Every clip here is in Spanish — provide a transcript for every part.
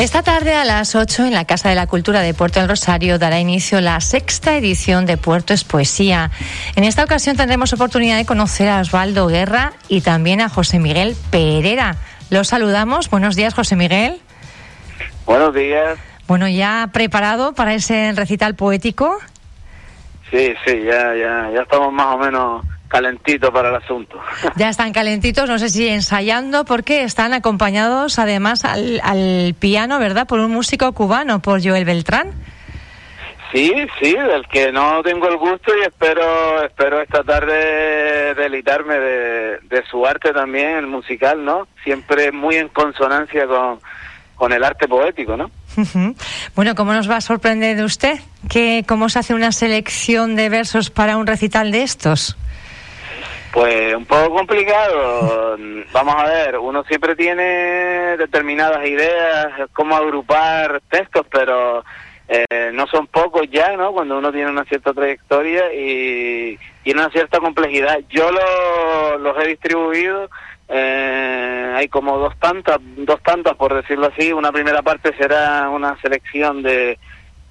Esta tarde a las 8 en la Casa de la Cultura de Puerto del Rosario dará inicio la sexta edición de Puerto es Poesía. En esta ocasión tendremos oportunidad de conocer a Osvaldo Guerra y también a José Miguel Pereira. Los saludamos. Buenos días, José Miguel. Buenos días. Bueno, ¿ya preparado para ese recital poético? Sí, sí, ya, ya, ya estamos más o menos calentitos para el asunto. Ya están calentitos, no sé si ensayando, porque están acompañados además al, al piano, ¿verdad? Por un músico cubano, por Joel Beltrán. Sí, sí, del que no tengo el gusto y espero espero esta tarde deleitarme de, de su arte también, el musical, ¿no? Siempre muy en consonancia con, con el arte poético, ¿no? Bueno, ¿cómo nos va a sorprender de usted? ¿Qué, ¿Cómo se hace una selección de versos para un recital de estos? Pues un poco complicado. Vamos a ver, uno siempre tiene determinadas ideas, cómo agrupar textos, pero eh, no son pocos ya, ¿no? Cuando uno tiene una cierta trayectoria y tiene una cierta complejidad. Yo lo, los he distribuido, eh, hay como dos tantas, dos tantas por decirlo así. Una primera parte será una selección de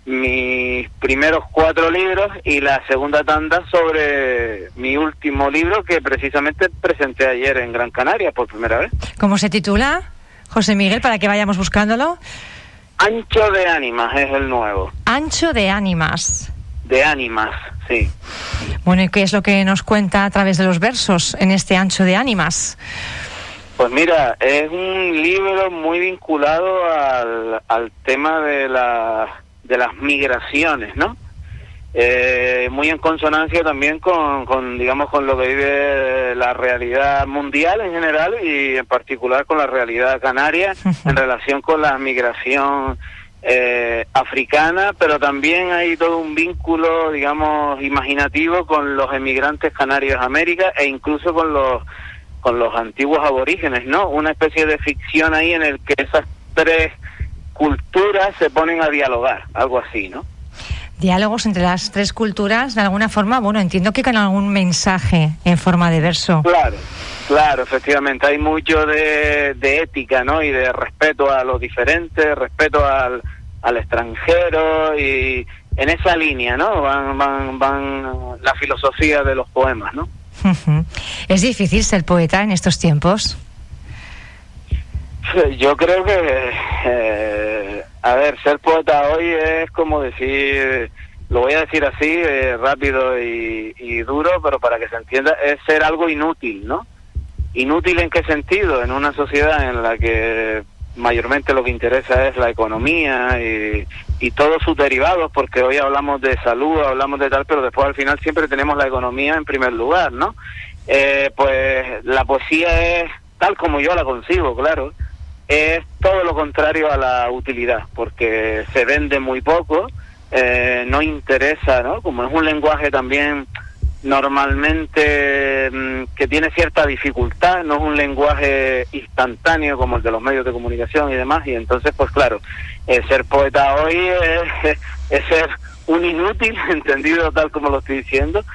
mis primeros cuatro libros y la segunda tanda sobre mi último libro que precisamente presenté ayer en Gran Canaria por primera vez. ¿Cómo se titula, José Miguel, para que vayamos buscándolo? Ancho de ánimas es el nuevo. Ancho de ánimas. De ánimas, sí. Bueno, ¿y qué es lo que nos cuenta a través de los versos en este Ancho de ánimas? Pues mira, es un libro muy vinculado al, al tema de la de las migraciones, ¿no? Eh, muy en consonancia también con, con, digamos, con lo que vive la realidad mundial en general y en particular con la realidad canaria en relación con la migración eh, africana, pero también hay todo un vínculo, digamos, imaginativo con los emigrantes canarios a América e incluso con los con los antiguos aborígenes, ¿no? Una especie de ficción ahí en el que esas tres culturas se ponen a dialogar, algo así, ¿no? Diálogos entre las tres culturas, de alguna forma, bueno, entiendo que con algún mensaje en forma de verso. Claro, claro, efectivamente, hay mucho de, de ética, ¿no? Y de respeto a los diferentes, respeto al, al extranjero y en esa línea, ¿no? Van, van, van la filosofía de los poemas, ¿no? ¿Es difícil ser poeta en estos tiempos? Yo creo que, eh, a ver, ser poeta hoy es como decir, lo voy a decir así, eh, rápido y, y, duro, pero para que se entienda, es ser algo inútil, ¿no? ¿Inútil en qué sentido? En una sociedad en la que mayormente lo que interesa es la economía y, todos sus derivados, porque hoy hablamos de salud, hablamos de tal, pero después al final siempre tenemos la economía en primer lugar, ¿no? Eh, pues la poesía es tal como yo la concibo, claro es todo lo contrario a la utilidad, porque se vende muy poco, eh, no interesa, ¿no? Como es un lenguaje también normalmente mmm, que tiene cierta dificultad, no es un lenguaje instantáneo como el de los medios de comunicación y demás, y entonces, pues claro, eh, ser poeta hoy es ser un inútil, entendido tal como lo estoy diciendo,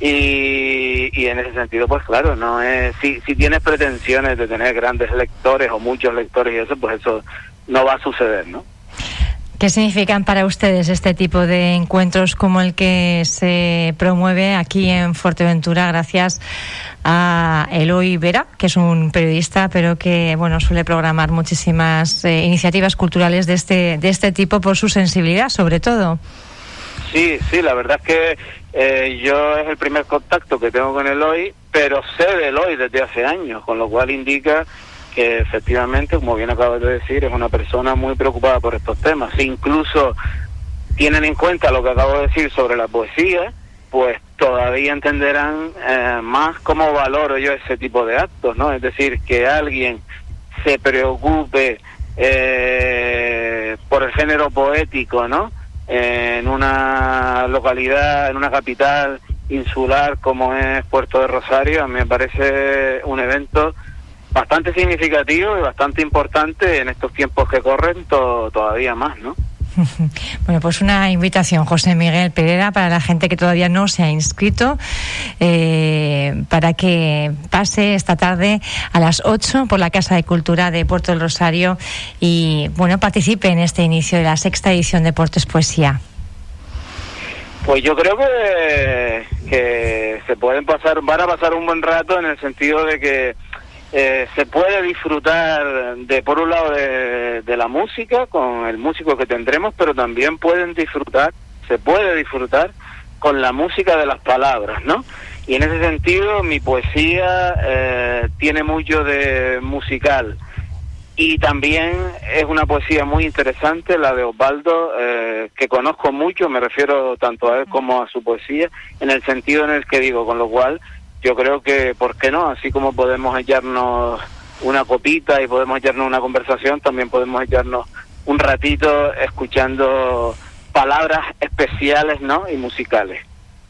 y, y, en ese sentido, pues claro, no es si, si tienes pretensiones de tener grandes lectores o muchos lectores y eso, pues eso no va a suceder, ¿no? ¿Qué significan para ustedes este tipo de encuentros como el que se promueve aquí en Fuerteventura gracias a Eloy Vera, que es un periodista, pero que bueno suele programar muchísimas eh, iniciativas culturales de este de este tipo por su sensibilidad, sobre todo? Sí, sí, la verdad es que eh, yo es el primer contacto que tengo con Eloy, pero sé de Eloy desde hace años, con lo cual indica que efectivamente, como bien acabas de decir, es una persona muy preocupada por estos temas. Si incluso tienen en cuenta lo que acabo de decir sobre la poesía, pues todavía entenderán eh, más cómo valoro yo ese tipo de actos, ¿no? Es decir, que alguien se preocupe eh, por el género poético, ¿no? En una localidad, en una capital insular como es Puerto de Rosario, a mí me parece un evento bastante significativo y bastante importante en estos tiempos que corren to todavía más, ¿no? Bueno, pues una invitación, José Miguel Pereira, para la gente que todavía no se ha inscrito. Eh, para que pase esta tarde a las 8 por la Casa de Cultura de Puerto del Rosario y bueno, participe en este inicio de la sexta edición de Puertos Poesía. Pues yo creo que, que se pueden pasar, van a pasar un buen rato en el sentido de que eh, se puede disfrutar de por un lado de, la música con el músico que tendremos, pero también pueden disfrutar, se puede disfrutar con la música de las palabras, ¿no? Y en ese sentido mi poesía eh, tiene mucho de musical y también es una poesía muy interesante la de Osvaldo eh, que conozco mucho, me refiero tanto a él como a su poesía, en el sentido en el que digo, con lo cual yo creo que, ¿por qué no? Así como podemos hallarnos una copita y podemos hallarnos una conversación, también podemos hallarnos un ratito escuchando palabras especiales, ¿no? Y musicales.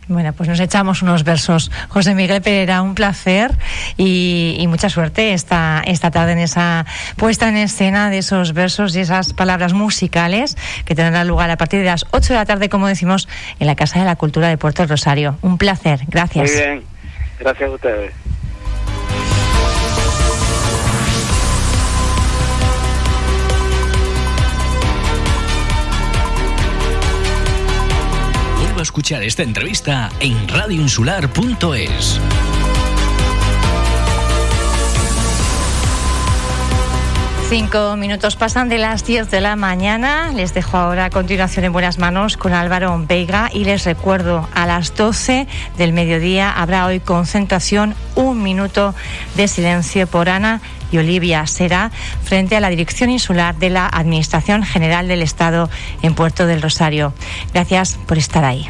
Bueno, pues nos echamos unos versos. José Miguel Pereira, un placer y, y, mucha suerte esta, esta tarde en esa puesta en escena de esos versos y esas palabras musicales que tendrán lugar a partir de las 8 de la tarde, como decimos, en la Casa de la Cultura de Puerto Rosario. Un placer. Gracias. Muy bien. Gracias a ustedes. Vuelvo a escuchar esta entrevista en radioinsular.es. Cinco minutos pasan de las 10 de la mañana. Les dejo ahora a continuación en buenas manos con Álvaro Veiga y les recuerdo a las 12 del mediodía habrá hoy concentración, un minuto de silencio por Ana y Olivia será frente a la Dirección Insular de la Administración General del Estado en Puerto del Rosario. Gracias por estar ahí.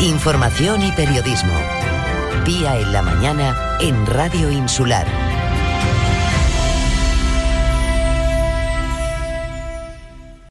Información y periodismo. Día en la mañana en Radio Insular